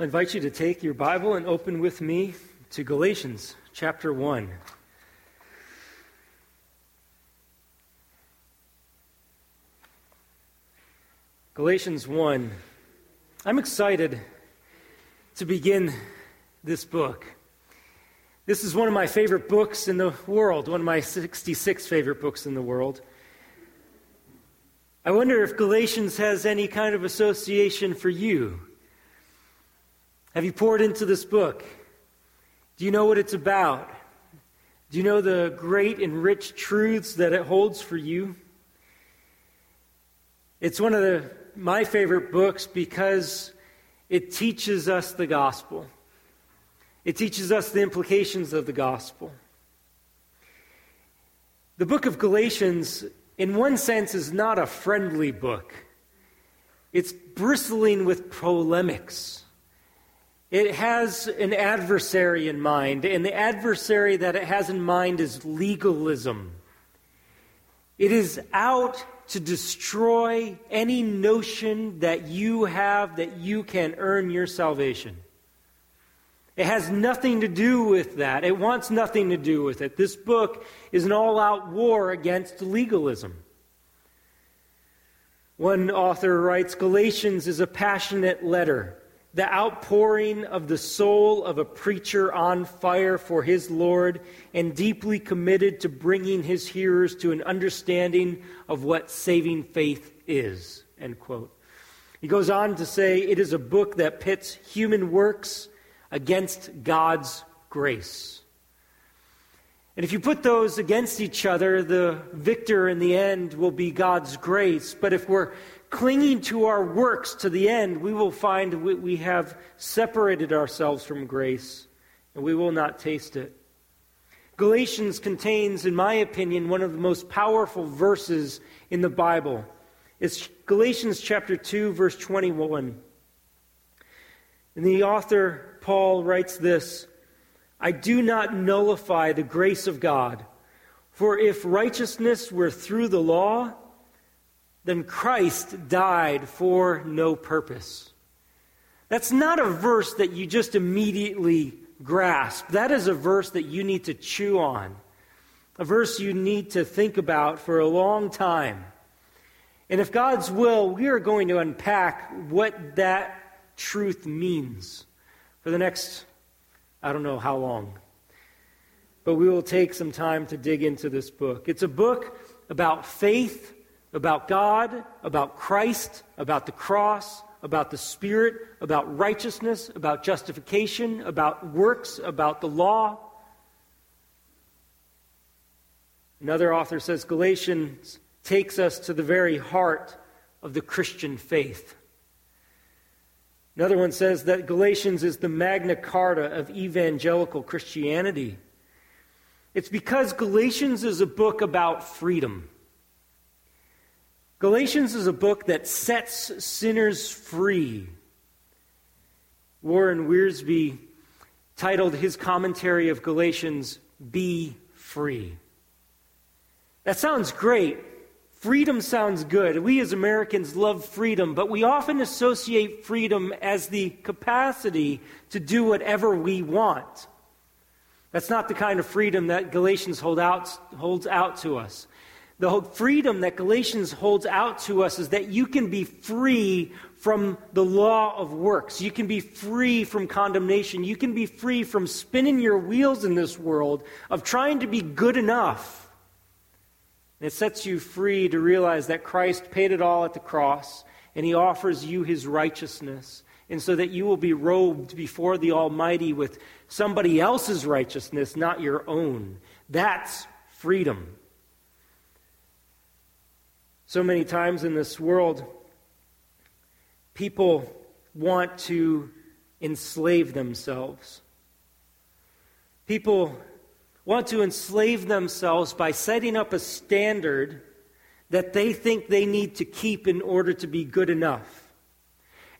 I invite you to take your Bible and open with me to Galatians chapter 1. Galatians 1. I'm excited to begin this book. This is one of my favorite books in the world, one of my 66 favorite books in the world. I wonder if Galatians has any kind of association for you. Have you poured into this book? Do you know what it's about? Do you know the great and rich truths that it holds for you? It's one of the, my favorite books because it teaches us the gospel. It teaches us the implications of the gospel. The book of Galatians, in one sense, is not a friendly book. It's bristling with polemics. It has an adversary in mind, and the adversary that it has in mind is legalism. It is out to destroy any notion that you have that you can earn your salvation. It has nothing to do with that. It wants nothing to do with it. This book is an all out war against legalism. One author writes Galatians is a passionate letter the outpouring of the soul of a preacher on fire for his Lord and deeply committed to bringing his hearers to an understanding of what saving faith is. End quote. He goes on to say it is a book that pits human works against God's grace. And if you put those against each other, the victor in the end will be God's grace. But if we're clinging to our works to the end, we will find we have separated ourselves from grace and we will not taste it. Galatians contains, in my opinion, one of the most powerful verses in the Bible. It's Galatians chapter 2, verse 21. And the author, Paul, writes this I do not nullify the grace of God, for if righteousness were through the law, then Christ died for no purpose. That's not a verse that you just immediately grasp. That is a verse that you need to chew on, a verse you need to think about for a long time. And if God's will, we are going to unpack what that truth means for the next, I don't know how long. But we will take some time to dig into this book. It's a book about faith about God, about Christ, about the cross, about the Spirit, about righteousness, about justification, about works, about the law. Another author says Galatians takes us to the very heart of the Christian faith. Another one says that Galatians is the Magna Carta of evangelical Christianity. It's because Galatians is a book about freedom. Galatians is a book that sets sinners free. Warren Wiersbe titled his commentary of Galatians, Be Free. That sounds great. Freedom sounds good. We as Americans love freedom, but we often associate freedom as the capacity to do whatever we want. That's not the kind of freedom that Galatians hold out, holds out to us. The freedom that Galatians holds out to us is that you can be free from the law of works. You can be free from condemnation. You can be free from spinning your wheels in this world of trying to be good enough. And it sets you free to realize that Christ paid it all at the cross and he offers you his righteousness. And so that you will be robed before the Almighty with somebody else's righteousness, not your own. That's freedom. So many times in this world, people want to enslave themselves. People want to enslave themselves by setting up a standard that they think they need to keep in order to be good enough.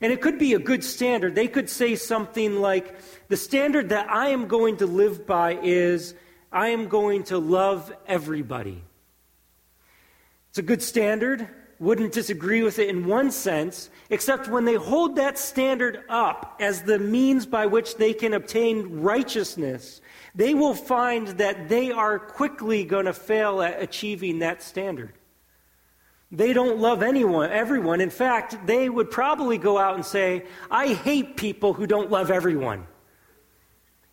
And it could be a good standard. They could say something like, The standard that I am going to live by is I am going to love everybody. It's a good standard. wouldn't disagree with it in one sense, except when they hold that standard up as the means by which they can obtain righteousness, they will find that they are quickly going to fail at achieving that standard. They don't love anyone, everyone. In fact, they would probably go out and say, I hate people who don't love everyone.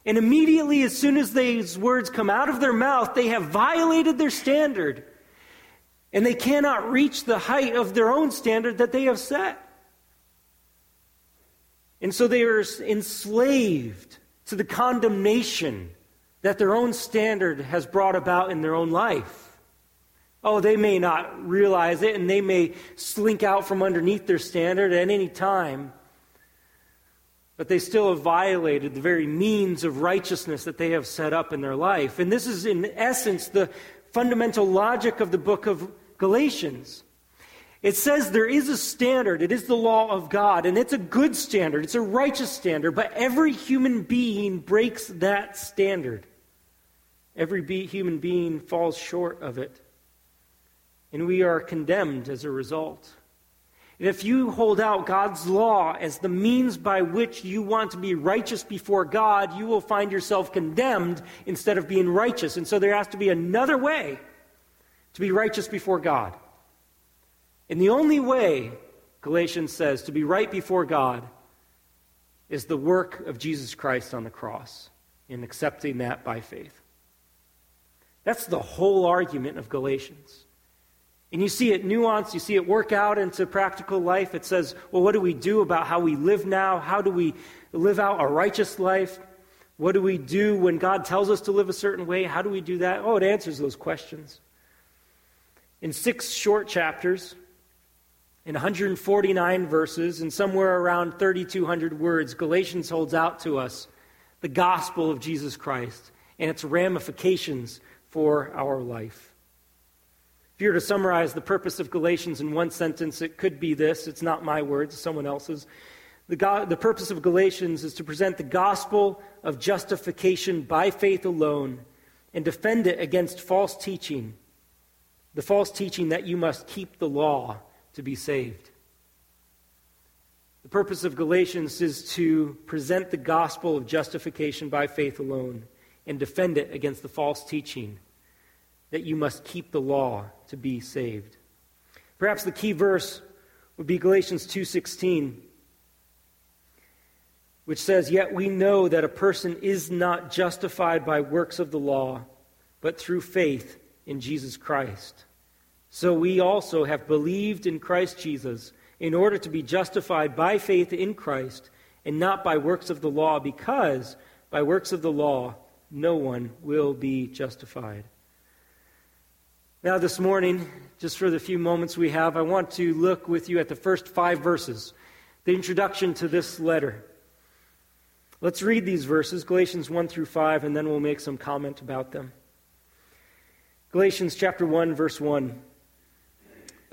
And immediately, as soon as these words come out of their mouth, they have violated their standard. And they cannot reach the height of their own standard that they have set. And so they are enslaved to the condemnation that their own standard has brought about in their own life. Oh, they may not realize it and they may slink out from underneath their standard at any time, but they still have violated the very means of righteousness that they have set up in their life. And this is, in essence, the fundamental logic of the book of Galatians. It says there is a standard, it is the law of God, and it's a good standard, it's a righteous standard, but every human being breaks that standard. Every be- human being falls short of it. And we are condemned as a result. And if you hold out God's law as the means by which you want to be righteous before God, you will find yourself condemned instead of being righteous. And so there has to be another way to be righteous before God. And the only way, Galatians says, to be right before God is the work of Jesus Christ on the cross in accepting that by faith. That's the whole argument of Galatians. And you see it nuanced, you see it work out into practical life. It says, well, what do we do about how we live now? How do we live out a righteous life? What do we do when God tells us to live a certain way? How do we do that? Oh, it answers those questions. In six short chapters, in 149 verses, and somewhere around 3,200 words, Galatians holds out to us the gospel of Jesus Christ and its ramifications for our life. If you were to summarize the purpose of Galatians in one sentence, it could be this. It's not my words, someone else's. The, the purpose of Galatians is to present the gospel of justification by faith alone and defend it against false teaching the false teaching that you must keep the law to be saved. The purpose of Galatians is to present the gospel of justification by faith alone and defend it against the false teaching that you must keep the law to be saved. Perhaps the key verse would be Galatians 2:16 which says yet we know that a person is not justified by works of the law but through faith in Jesus Christ. So we also have believed in Christ Jesus in order to be justified by faith in Christ and not by works of the law, because by works of the law no one will be justified. Now, this morning, just for the few moments we have, I want to look with you at the first five verses, the introduction to this letter. Let's read these verses, Galatians 1 through 5, and then we'll make some comment about them. Galatians chapter 1, verse 1.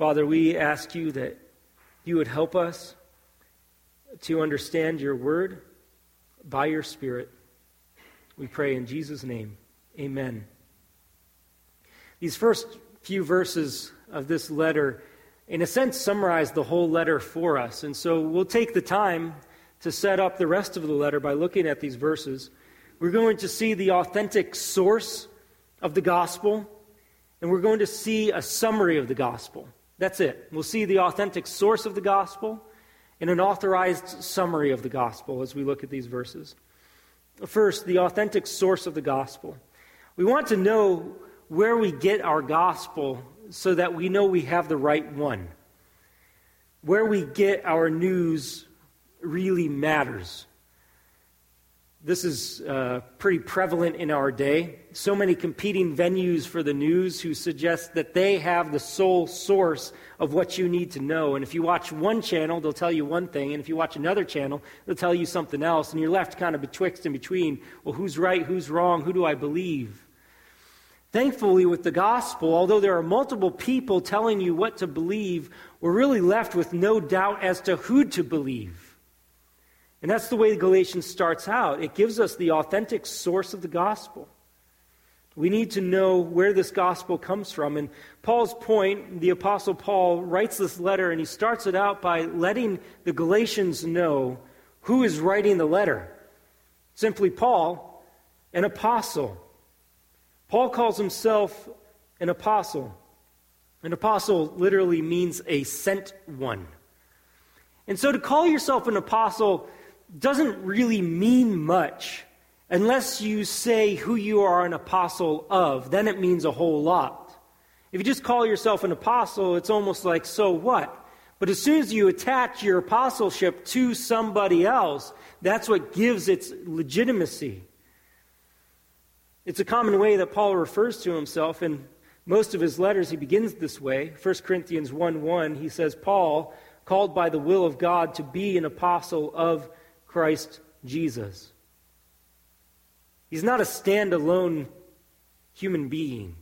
Father, we ask you that you would help us to understand your word by your Spirit. We pray in Jesus' name. Amen. These first few verses of this letter, in a sense, summarize the whole letter for us. And so we'll take the time to set up the rest of the letter by looking at these verses. We're going to see the authentic source of the gospel, and we're going to see a summary of the gospel. That's it. We'll see the authentic source of the gospel and an authorized summary of the gospel as we look at these verses. First, the authentic source of the gospel. We want to know where we get our gospel so that we know we have the right one. Where we get our news really matters. This is uh, pretty prevalent in our day. So many competing venues for the news who suggest that they have the sole source of what you need to know. And if you watch one channel, they'll tell you one thing. And if you watch another channel, they'll tell you something else. And you're left kind of betwixt and between well, who's right, who's wrong, who do I believe? Thankfully, with the gospel, although there are multiple people telling you what to believe, we're really left with no doubt as to who to believe. And that's the way Galatians starts out. It gives us the authentic source of the gospel. We need to know where this gospel comes from. And Paul's point, the Apostle Paul writes this letter, and he starts it out by letting the Galatians know who is writing the letter. Simply Paul, an apostle. Paul calls himself an apostle. An apostle literally means a sent one. And so to call yourself an apostle doesn't really mean much unless you say who you are an apostle of. Then it means a whole lot. If you just call yourself an apostle, it's almost like, so what? But as soon as you attach your apostleship to somebody else, that's what gives its legitimacy. It's a common way that Paul refers to himself. In most of his letters, he begins this way. 1 Corinthians 1 1, he says, Paul, called by the will of God to be an apostle of Christ Jesus. He's not a standalone human being.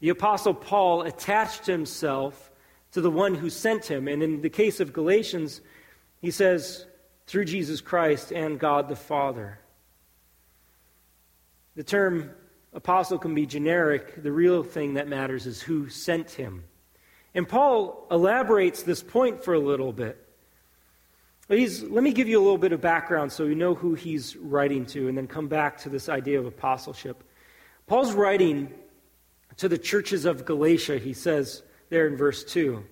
The Apostle Paul attached himself to the one who sent him. And in the case of Galatians, he says, through Jesus Christ and God the Father. The term apostle can be generic. The real thing that matters is who sent him. And Paul elaborates this point for a little bit. He's, let me give you a little bit of background so you know who he's writing to, and then come back to this idea of apostleship. Paul's writing to the churches of Galatia, he says there in verse 2.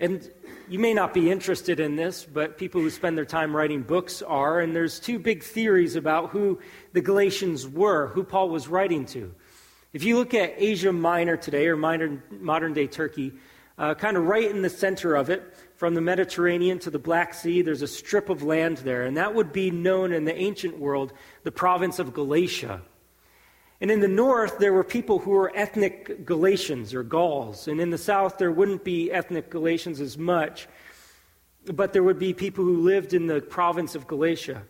And you may not be interested in this, but people who spend their time writing books are, and there's two big theories about who the Galatians were, who Paul was writing to. If you look at Asia Minor today, or modern, modern day Turkey, uh, kind of right in the center of it, from the Mediterranean to the Black Sea, there's a strip of land there, and that would be known in the ancient world the province of Galatia. And in the north, there were people who were ethnic Galatians or Gauls. And in the south, there wouldn't be ethnic Galatians as much, but there would be people who lived in the province of Galatia.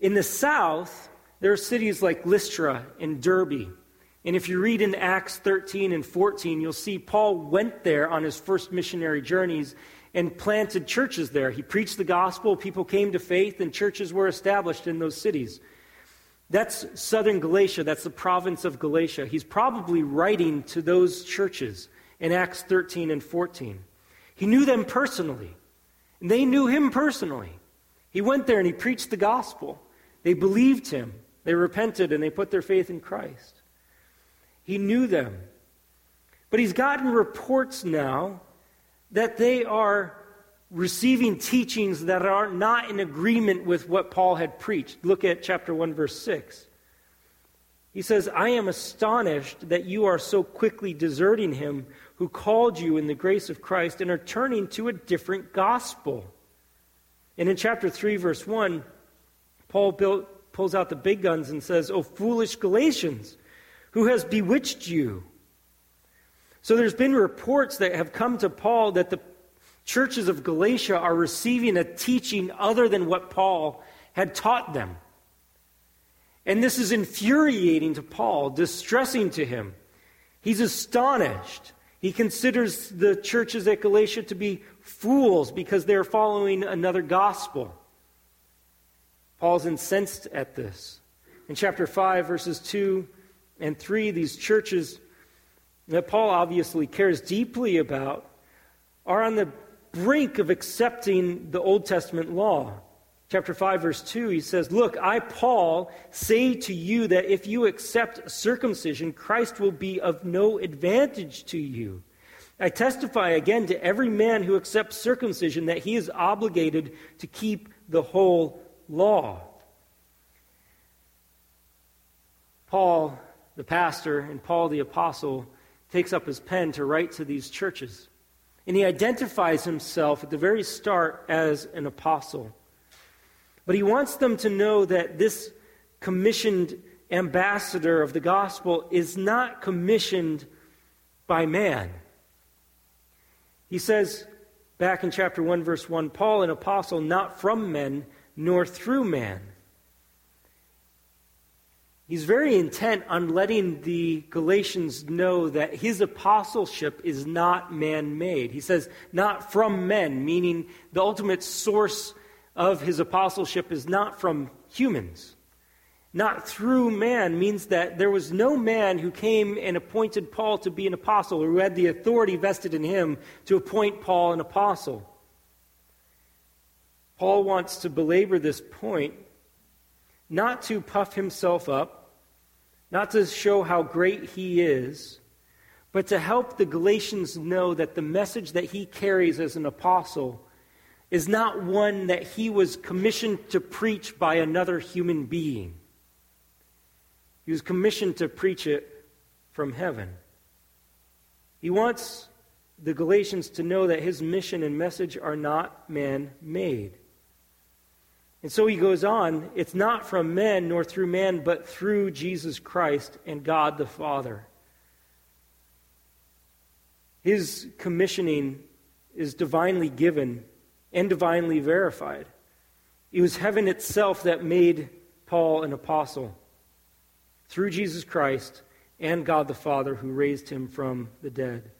In the south, there are cities like Lystra and Derbe. And if you read in Acts 13 and 14, you'll see Paul went there on his first missionary journeys and planted churches there. He preached the gospel, people came to faith, and churches were established in those cities. That's southern Galatia, that's the province of Galatia. He's probably writing to those churches in Acts 13 and 14. He knew them personally, and they knew him personally. He went there and he preached the gospel. They believed him, they repented, and they put their faith in Christ. He knew them. But he's gotten reports now that they are receiving teachings that are not in agreement with what Paul had preached. Look at chapter 1, verse 6. He says, I am astonished that you are so quickly deserting him who called you in the grace of Christ and are turning to a different gospel. And in chapter 3, verse 1, Paul built, pulls out the big guns and says, O foolish Galatians! Who has bewitched you? So there's been reports that have come to Paul that the churches of Galatia are receiving a teaching other than what Paul had taught them. And this is infuriating to Paul, distressing to him. He's astonished. He considers the churches at Galatia to be fools because they're following another gospel. Paul's incensed at this. In chapter 5, verses 2 and three, these churches that Paul obviously cares deeply about are on the brink of accepting the Old Testament law. Chapter 5, verse 2, he says, Look, I, Paul, say to you that if you accept circumcision, Christ will be of no advantage to you. I testify again to every man who accepts circumcision that he is obligated to keep the whole law. Paul the pastor, and Paul the apostle takes up his pen to write to these churches. And he identifies himself at the very start as an apostle. But he wants them to know that this commissioned ambassador of the gospel is not commissioned by man. He says back in chapter 1, verse 1 Paul, an apostle, not from men, nor through man. He's very intent on letting the Galatians know that his apostleship is not man made. He says, not from men, meaning the ultimate source of his apostleship is not from humans. Not through man means that there was no man who came and appointed Paul to be an apostle or who had the authority vested in him to appoint Paul an apostle. Paul wants to belabor this point, not to puff himself up, not to show how great he is, but to help the Galatians know that the message that he carries as an apostle is not one that he was commissioned to preach by another human being. He was commissioned to preach it from heaven. He wants the Galatians to know that his mission and message are not man made. And so he goes on it's not from men nor through man, but through Jesus Christ and God the Father. His commissioning is divinely given and divinely verified. It was heaven itself that made Paul an apostle through Jesus Christ and God the Father who raised him from the dead.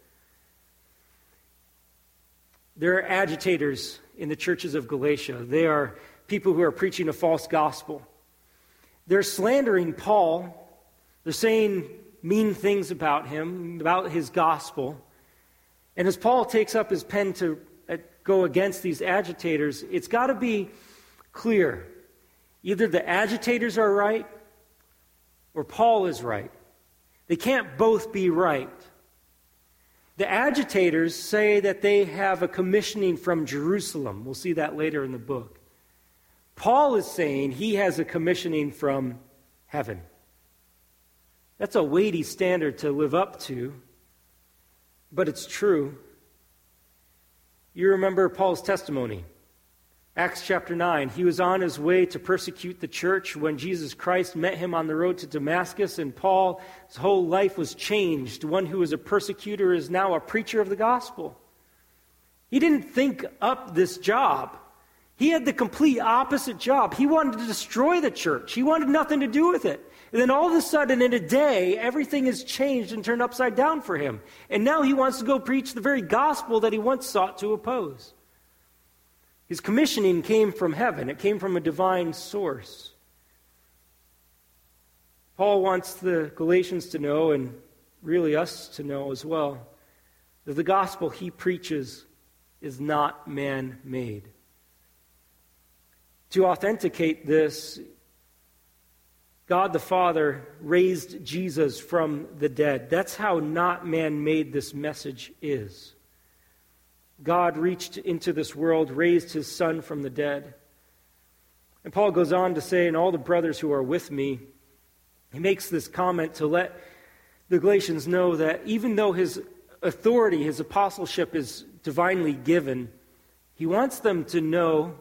There are agitators in the churches of Galatia. They are people who are preaching a false gospel. They're slandering Paul. They're saying mean things about him, about his gospel. And as Paul takes up his pen to uh, go against these agitators, it's got to be clear. Either the agitators are right or Paul is right. They can't both be right. The agitators say that they have a commissioning from Jerusalem. We'll see that later in the book. Paul is saying he has a commissioning from heaven. That's a weighty standard to live up to, but it's true. You remember Paul's testimony. Acts chapter 9. He was on his way to persecute the church when Jesus Christ met him on the road to Damascus, and Paul's whole life was changed. One who was a persecutor is now a preacher of the gospel. He didn't think up this job. He had the complete opposite job. He wanted to destroy the church, he wanted nothing to do with it. And then all of a sudden, in a day, everything has changed and turned upside down for him. And now he wants to go preach the very gospel that he once sought to oppose. His commissioning came from heaven, it came from a divine source. Paul wants the Galatians to know, and really us to know as well, that the gospel he preaches is not man made. To authenticate this, God the Father raised Jesus from the dead. That's how not man made this message is. God reached into this world, raised his Son from the dead. And Paul goes on to say, and all the brothers who are with me, he makes this comment to let the Galatians know that even though his authority, his apostleship is divinely given, he wants them to know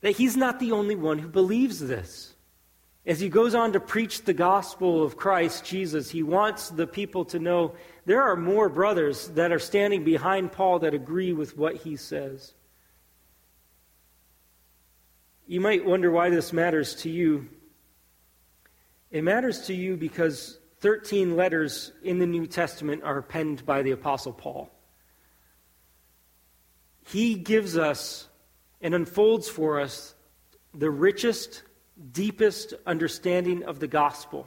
that he's not the only one who believes this. As he goes on to preach the gospel of Christ Jesus, he wants the people to know there are more brothers that are standing behind Paul that agree with what he says. You might wonder why this matters to you. It matters to you because 13 letters in the New Testament are penned by the Apostle Paul. He gives us and unfolds for us the richest, deepest understanding of the gospel.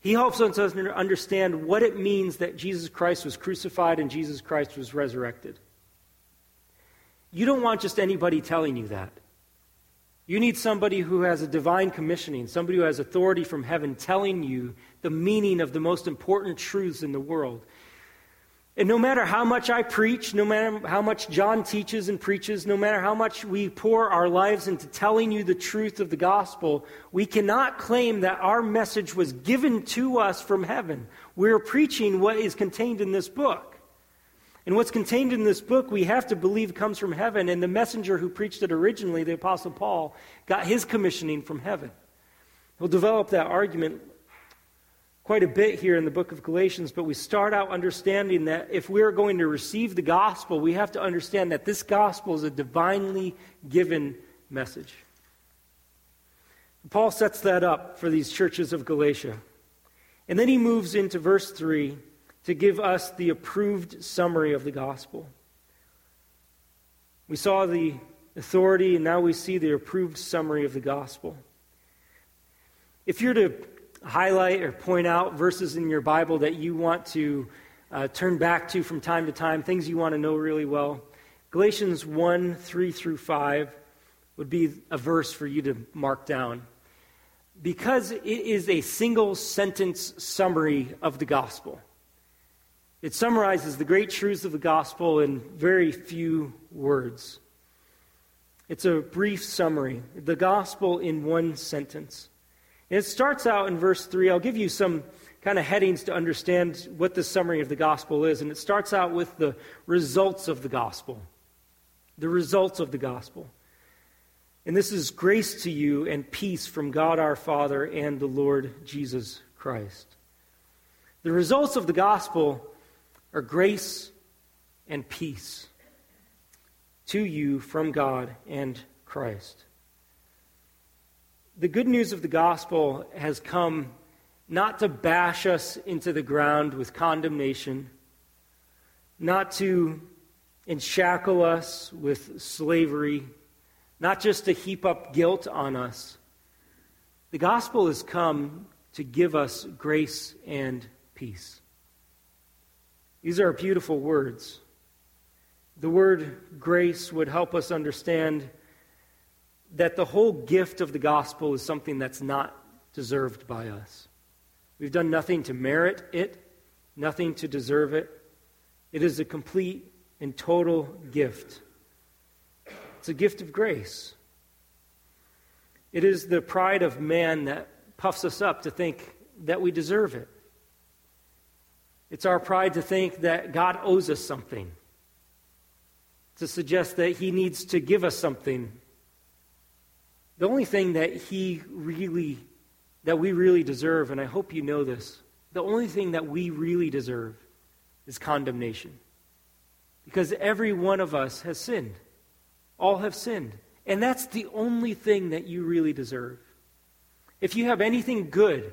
He helps us understand what it means that Jesus Christ was crucified and Jesus Christ was resurrected. You don't want just anybody telling you that. You need somebody who has a divine commissioning, somebody who has authority from heaven telling you the meaning of the most important truths in the world. And no matter how much I preach, no matter how much John teaches and preaches, no matter how much we pour our lives into telling you the truth of the gospel, we cannot claim that our message was given to us from heaven. We're preaching what is contained in this book. And what's contained in this book, we have to believe comes from heaven. And the messenger who preached it originally, the Apostle Paul, got his commissioning from heaven. He'll develop that argument quite a bit here in the book of Galatians, but we start out understanding that if we're going to receive the gospel, we have to understand that this gospel is a divinely given message. Paul sets that up for these churches of Galatia. And then he moves into verse 3 to give us the approved summary of the gospel. We saw the authority, and now we see the approved summary of the gospel. If you're to highlight or point out verses in your Bible that you want to uh, turn back to from time to time, things you want to know really well, Galatians 1 3 through 5 would be a verse for you to mark down. Because it is a single sentence summary of the gospel. It summarizes the great truths of the gospel in very few words. It's a brief summary, the gospel in one sentence. It starts out in verse 3. I'll give you some kind of headings to understand what the summary of the gospel is. And it starts out with the results of the gospel. The results of the gospel. And this is grace to you and peace from God our Father and the Lord Jesus Christ. The results of the gospel are grace and peace to you from God and Christ. The good news of the gospel has come not to bash us into the ground with condemnation, not to enshackle us with slavery, not just to heap up guilt on us. The gospel has come to give us grace and peace. These are beautiful words. The word grace would help us understand that the whole gift of the gospel is something that's not deserved by us. We've done nothing to merit it, nothing to deserve it. It is a complete and total gift. It's a gift of grace. It is the pride of man that puffs us up to think that we deserve it. It's our pride to think that God owes us something, to suggest that He needs to give us something the only thing that he really, that we really deserve, and I hope you know this, the only thing that we really deserve is condemnation. Because every one of us has sinned. All have sinned. And that's the only thing that you really deserve. If you have anything good,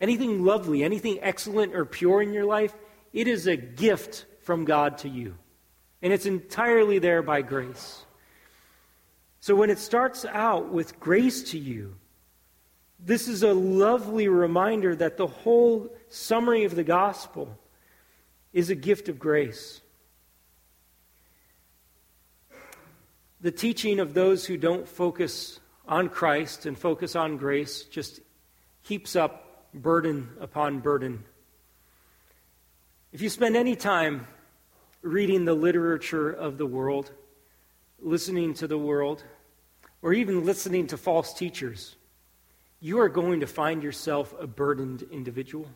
anything lovely, anything excellent or pure in your life, it is a gift from God to you. And it's entirely there by grace. So when it starts out with grace to you, this is a lovely reminder that the whole summary of the gospel is a gift of grace. The teaching of those who don't focus on Christ and focus on grace just heaps up burden upon burden. If you spend any time reading the literature of the world, listening to the world, or even listening to false teachers, you are going to find yourself a burdened individual.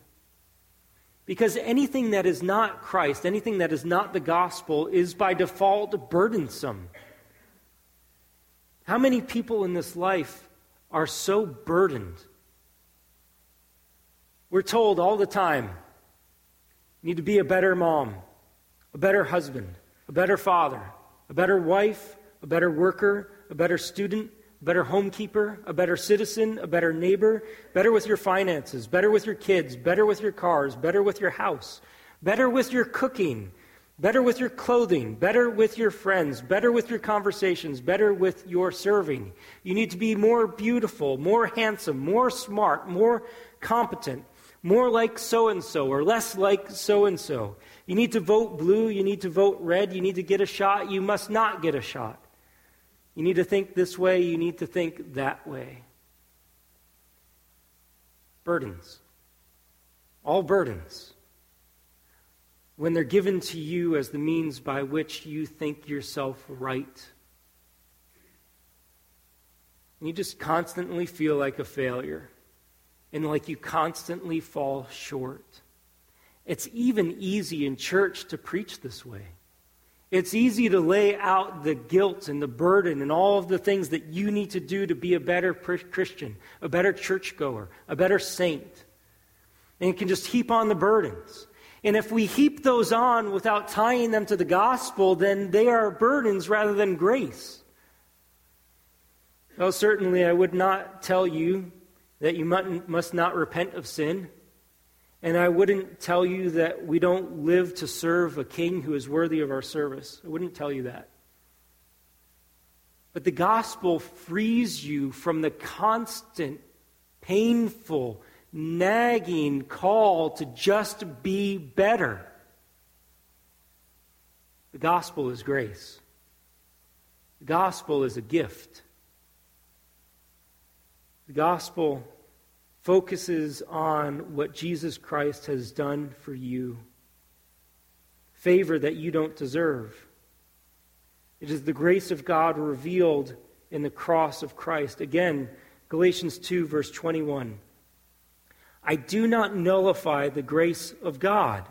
Because anything that is not Christ, anything that is not the gospel, is by default burdensome. How many people in this life are so burdened? We're told all the time you need to be a better mom, a better husband, a better father, a better wife, a better worker, a better student, a better homekeeper, a better citizen, a better neighbor, better with your finances, better with your kids, better with your cars, better with your house, better with your cooking, better with your clothing, better with your friends, better with your conversations, better with your serving. You need to be more beautiful, more handsome, more smart, more competent, more like so and so, or less like so and so. You need to vote blue, you need to vote red, you need to get a shot, you must not get a shot. You need to think this way, you need to think that way. Burdens. All burdens. When they're given to you as the means by which you think yourself right. You just constantly feel like a failure and like you constantly fall short. It's even easy in church to preach this way. It's easy to lay out the guilt and the burden and all of the things that you need to do to be a better Christian, a better churchgoer, a better saint. And you can just heap on the burdens. And if we heap those on without tying them to the gospel, then they are burdens rather than grace. Well, certainly I would not tell you that you must not repent of sin. And I wouldn't tell you that we don't live to serve a king who is worthy of our service. I wouldn't tell you that. But the gospel frees you from the constant, painful, nagging call to just be better. The gospel is grace. The gospel is a gift. The gospel focuses on what Jesus Christ has done for you, favor that you don't deserve. It is the grace of God revealed in the cross of Christ. Again, Galatians 2, verse 21. I do not nullify the grace of God.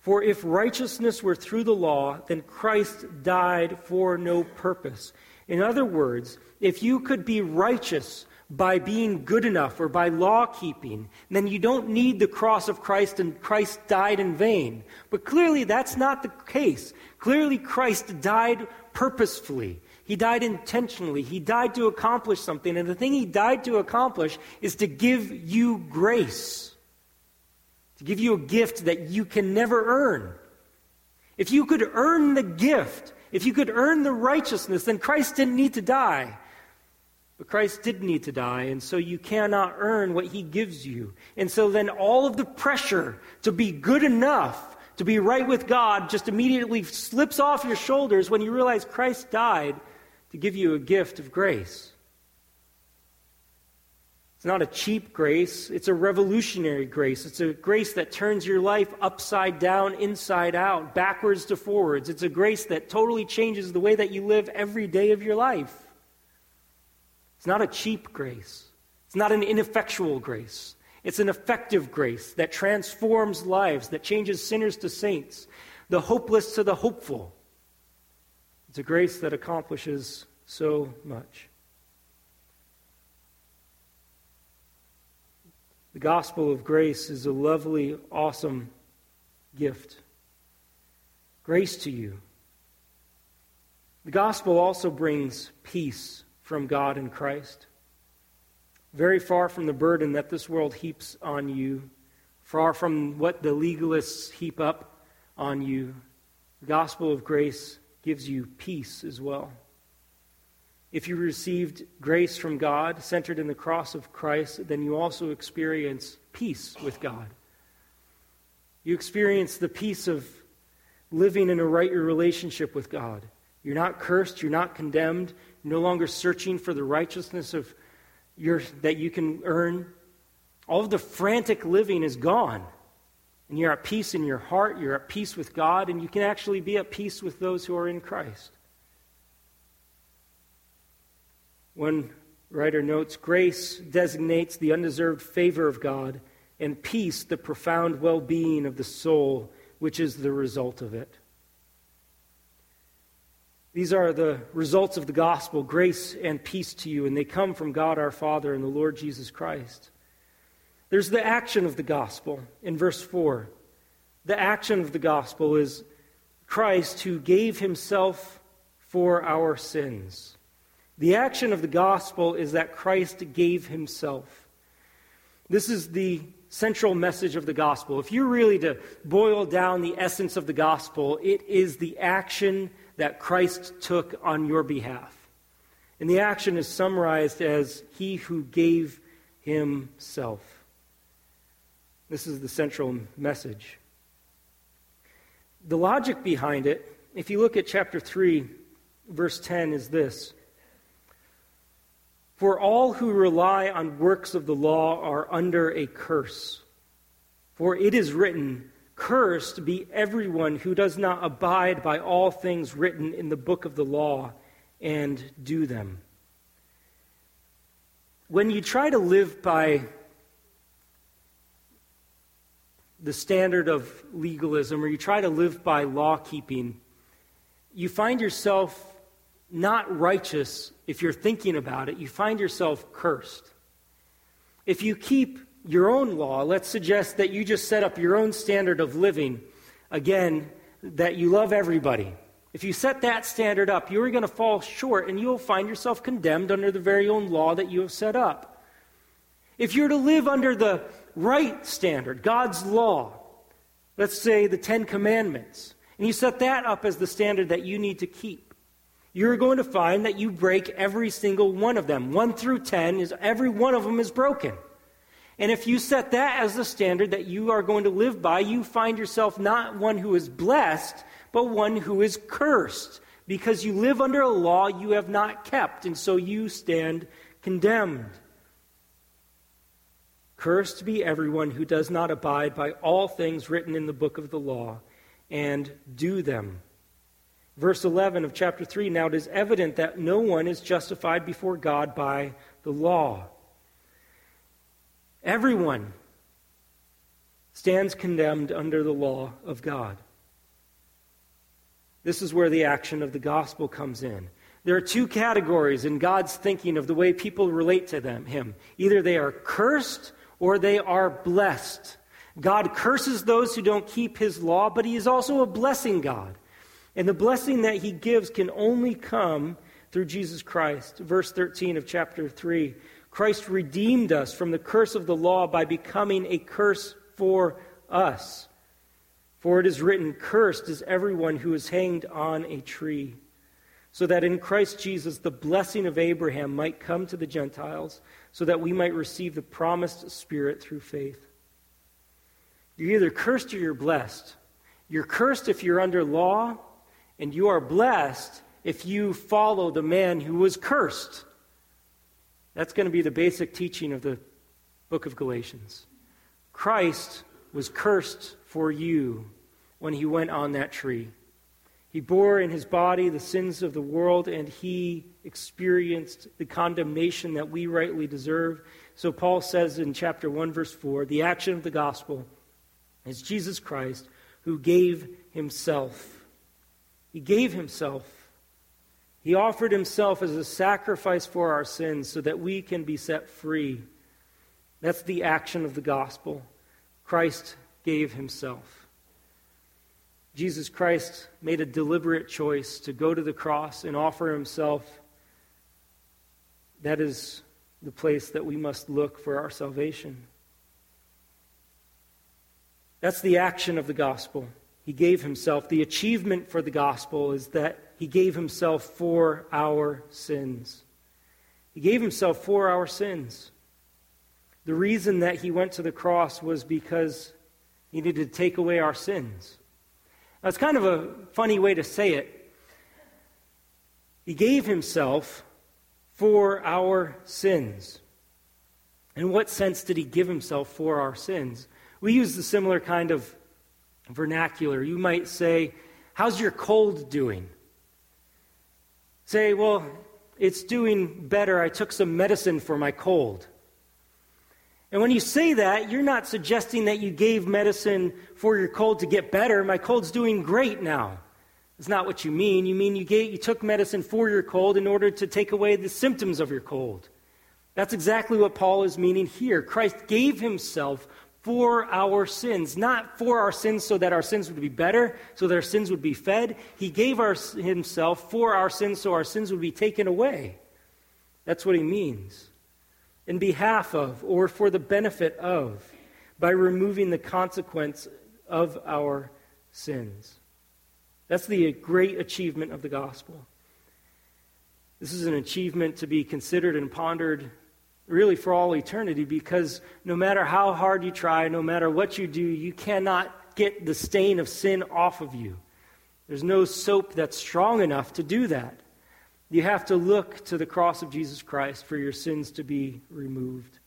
For if righteousness were through the law, then Christ died for no purpose. In other words, if you could be righteous by being good enough or by law keeping, then you don't need the cross of Christ and Christ died in vain. But clearly that's not the case. Clearly Christ died purposefully. He died intentionally. He died to accomplish something. And the thing he died to accomplish is to give you grace, to give you a gift that you can never earn. If you could earn the gift, if you could earn the righteousness, then Christ didn't need to die. But Christ did need to die, and so you cannot earn what he gives you. And so then all of the pressure to be good enough, to be right with God, just immediately slips off your shoulders when you realize Christ died to give you a gift of grace. It's not a cheap grace, it's a revolutionary grace. It's a grace that turns your life upside down, inside out, backwards to forwards. It's a grace that totally changes the way that you live every day of your life. It's not a cheap grace, it's not an ineffectual grace. It's an effective grace that transforms lives, that changes sinners to saints, the hopeless to the hopeful. It's a grace that accomplishes so much. The gospel of grace is a lovely, awesome gift. Grace to you. The gospel also brings peace from God in Christ. Very far from the burden that this world heaps on you, far from what the legalists heap up on you. The gospel of grace gives you peace as well. If you received grace from God, centered in the cross of Christ, then you also experience peace with God. You experience the peace of living in a right relationship with God. You're not cursed, you're not condemned, you're no longer searching for the righteousness of your, that you can earn. All of the frantic living is gone. And you're at peace in your heart, you're at peace with God, and you can actually be at peace with those who are in Christ. One writer notes grace designates the undeserved favor of God, and peace the profound well being of the soul, which is the result of it. These are the results of the gospel grace and peace to you, and they come from God our Father and the Lord Jesus Christ. There's the action of the gospel in verse 4. The action of the gospel is Christ who gave himself for our sins. The action of the gospel is that Christ gave himself. This is the central message of the gospel. If you're really to boil down the essence of the gospel, it is the action that Christ took on your behalf. And the action is summarized as He who gave Himself. This is the central message. The logic behind it, if you look at chapter 3, verse 10, is this For all who rely on works of the law are under a curse. For it is written, Cursed be everyone who does not abide by all things written in the book of the law and do them. When you try to live by the standard of legalism or you try to live by law keeping, you find yourself not righteous if you're thinking about it. You find yourself cursed. If you keep your own law, let's suggest that you just set up your own standard of living, again, that you love everybody. If you set that standard up, you are going to fall short and you'll find yourself condemned under the very own law that you have set up. If you're to live under the right standard, God's law, let's say the Ten Commandments, and you set that up as the standard that you need to keep, you're going to find that you break every single one of them. One through ten is every one of them is broken. And if you set that as the standard that you are going to live by, you find yourself not one who is blessed, but one who is cursed, because you live under a law you have not kept, and so you stand condemned. Cursed be everyone who does not abide by all things written in the book of the law and do them. Verse 11 of chapter 3 Now it is evident that no one is justified before God by the law. Everyone stands condemned under the law of God. This is where the action of the gospel comes in. There are two categories in God's thinking of the way people relate to them, him. Either they are cursed or they are blessed. God curses those who don't keep his law, but he is also a blessing God. And the blessing that he gives can only come through Jesus Christ. Verse 13 of chapter 3 Christ redeemed us from the curse of the law by becoming a curse for us. For it is written, Cursed is everyone who is hanged on a tree, so that in Christ Jesus the blessing of Abraham might come to the Gentiles so that we might receive the promised Spirit through faith. You're either cursed or you're blessed. You're cursed if you're under law, and you are blessed if you follow the man who was cursed. That's going to be the basic teaching of the book of Galatians. Christ was cursed for you when he went on that tree. He bore in his body the sins of the world, and he experienced the condemnation that we rightly deserve. So Paul says in chapter 1, verse 4 the action of the gospel is Jesus Christ who gave himself. He gave himself. He offered himself as a sacrifice for our sins so that we can be set free. That's the action of the gospel. Christ gave himself. Jesus Christ made a deliberate choice to go to the cross and offer himself. That is the place that we must look for our salvation. That's the action of the gospel. He gave himself. The achievement for the gospel is that he gave himself for our sins. He gave himself for our sins. The reason that he went to the cross was because he needed to take away our sins. Now, it's kind of a funny way to say it. He gave himself for our sins. In what sense did he give himself for our sins? We use the similar kind of vernacular. You might say, How's your cold doing? Say, Well, it's doing better. I took some medicine for my cold. And when you say that, you're not suggesting that you gave medicine for your cold to get better. My cold's doing great now. It's not what you mean. You mean you, gave, you took medicine for your cold in order to take away the symptoms of your cold. That's exactly what Paul is meaning here. Christ gave himself for our sins, not for our sins so that our sins would be better, so that our sins would be fed. He gave our, himself for our sins so our sins would be taken away. That's what he means in behalf of or for the benefit of by removing the consequence of our sins. That's the great achievement of the gospel. This is an achievement to be considered and pondered really for all eternity because no matter how hard you try, no matter what you do, you cannot get the stain of sin off of you. There's no soap that's strong enough to do that. You have to look to the cross of Jesus Christ for your sins to be removed.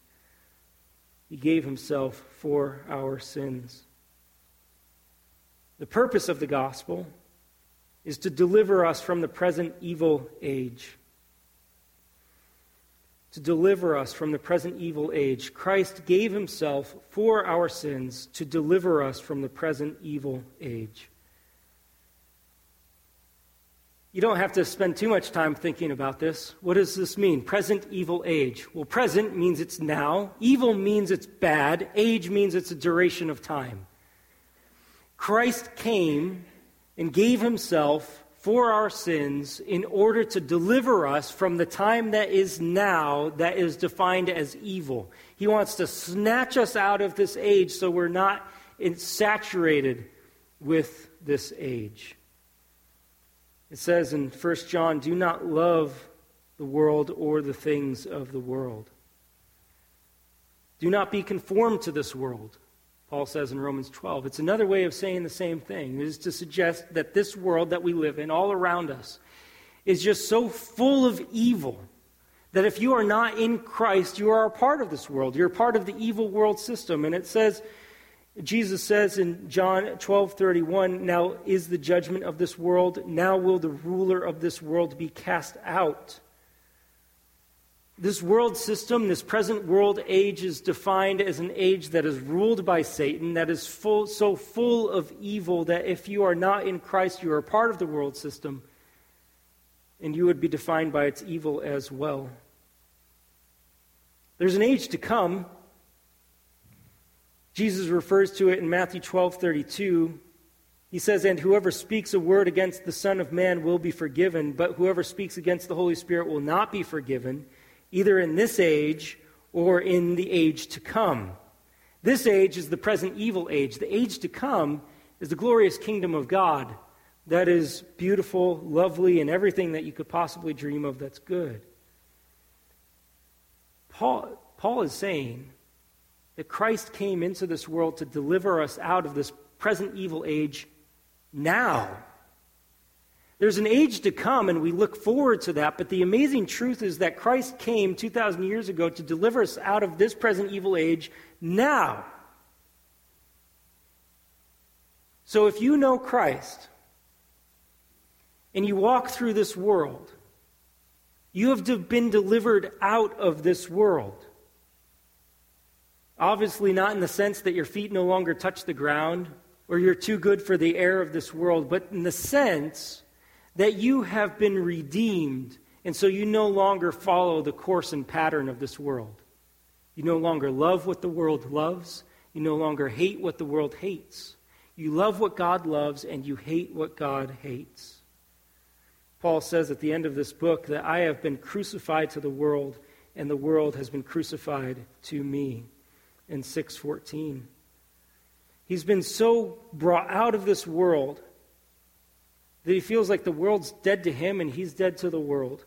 He gave himself for our sins. The purpose of the gospel is to deliver us from the present evil age. To deliver us from the present evil age. Christ gave himself for our sins to deliver us from the present evil age. You don't have to spend too much time thinking about this. What does this mean? Present evil age. Well, present means it's now, evil means it's bad, age means it's a duration of time. Christ came and gave himself for our sins in order to deliver us from the time that is now that is defined as evil. He wants to snatch us out of this age so we're not saturated with this age. It says in 1 John, do not love the world or the things of the world. Do not be conformed to this world Paul says in Romans 12. It's another way of saying the same thing. Is to suggest that this world that we live in, all around us, is just so full of evil that if you are not in Christ, you are a part of this world. You're part of the evil world system. And it says, Jesus says in John 12 31, Now is the judgment of this world, now will the ruler of this world be cast out. This world system, this present world age, is defined as an age that is ruled by Satan, that is full, so full of evil that if you are not in Christ, you are part of the world system, and you would be defined by its evil as well. There's an age to come. Jesus refers to it in Matthew 12 32. He says, And whoever speaks a word against the Son of Man will be forgiven, but whoever speaks against the Holy Spirit will not be forgiven either in this age or in the age to come. This age is the present evil age. The age to come is the glorious kingdom of God that is beautiful, lovely, and everything that you could possibly dream of that's good. Paul, Paul is saying that Christ came into this world to deliver us out of this present evil age now. There's an age to come, and we look forward to that. But the amazing truth is that Christ came 2,000 years ago to deliver us out of this present evil age now. So if you know Christ and you walk through this world, you have been delivered out of this world. Obviously, not in the sense that your feet no longer touch the ground or you're too good for the air of this world, but in the sense that you have been redeemed, and so you no longer follow the course and pattern of this world. You no longer love what the world loves, you no longer hate what the world hates. You love what God loves, and you hate what God hates. Paul says at the end of this book that I have been crucified to the world, and the world has been crucified to me in 614. He's been so brought out of this world that he feels like the world's dead to him and he's dead to the world.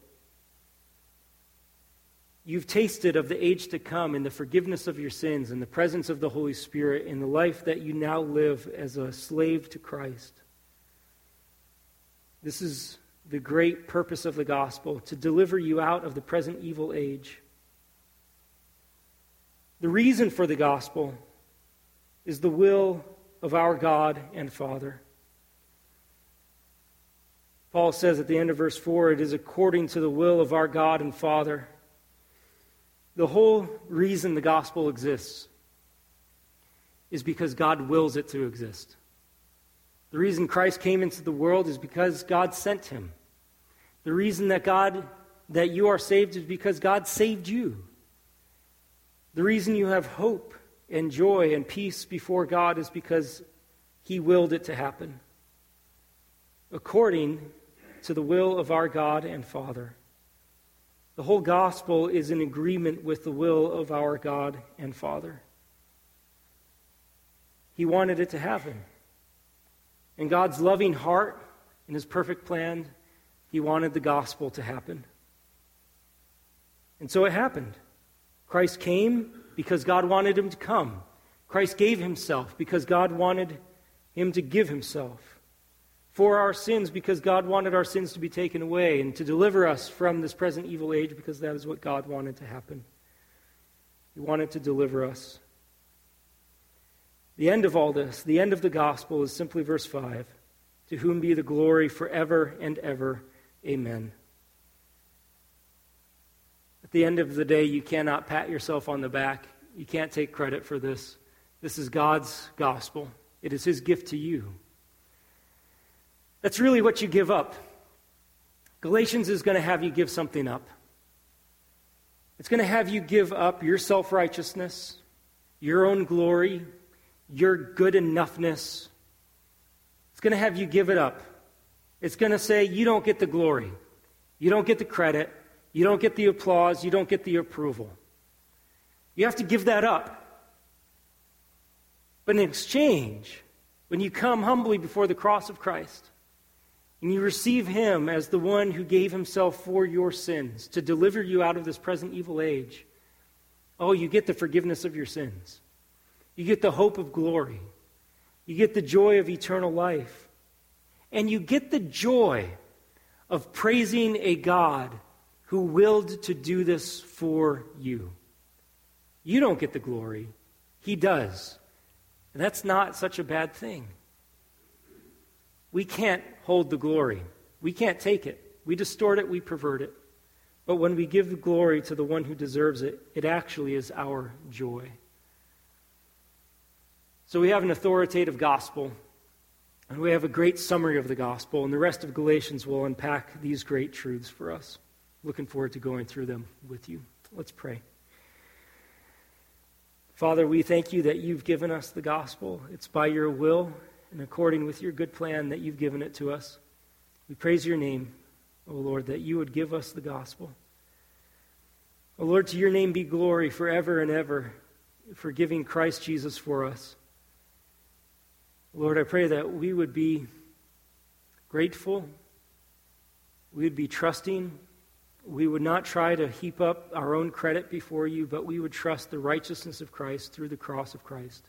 You've tasted of the age to come and the forgiveness of your sins and the presence of the Holy Spirit in the life that you now live as a slave to Christ. This is the great purpose of the gospel to deliver you out of the present evil age. The reason for the gospel is the will of our God and Father. Paul says at the end of verse 4 it is according to the will of our God and Father. The whole reason the gospel exists is because God wills it to exist. The reason Christ came into the world is because God sent him. The reason that God that you are saved is because God saved you. The reason you have hope and joy and peace before God is because he willed it to happen. According to the will of our God and Father. The whole gospel is in agreement with the will of our God and Father. He wanted it to happen. In God's loving heart, in his perfect plan, he wanted the gospel to happen. And so it happened. Christ came because God wanted him to come. Christ gave himself because God wanted him to give himself for our sins because God wanted our sins to be taken away and to deliver us from this present evil age because that is what God wanted to happen. He wanted to deliver us. The end of all this, the end of the gospel, is simply verse 5 To whom be the glory forever and ever. Amen. At the end of the day, you cannot pat yourself on the back. You can't take credit for this. This is God's gospel, it is His gift to you. That's really what you give up. Galatians is going to have you give something up. It's going to have you give up your self righteousness, your own glory, your good enoughness. It's going to have you give it up. It's going to say, you don't get the glory, you don't get the credit, you don't get the applause, you don't get the approval. You have to give that up. But in exchange, when you come humbly before the cross of Christ, and you receive him as the one who gave himself for your sins to deliver you out of this present evil age, oh, you get the forgiveness of your sins. You get the hope of glory. You get the joy of eternal life. And you get the joy of praising a God who willed to do this for you. You don't get the glory, He does. And that's not such a bad thing. We can't hold the glory. We can't take it. We distort it, we pervert it. But when we give the glory to the one who deserves it, it actually is our joy. So we have an authoritative gospel, and we have a great summary of the gospel, and the rest of Galatians will unpack these great truths for us. Looking forward to going through them with you. Let's pray. Father, we thank you that you've given us the gospel. It's by your will and according with your good plan that you've given it to us. We praise your name, O Lord, that you would give us the gospel. O Lord, to your name be glory forever and ever for giving Christ Jesus for us. Lord, I pray that we would be grateful, we would be trusting, we would not try to heap up our own credit before you, but we would trust the righteousness of Christ through the cross of Christ.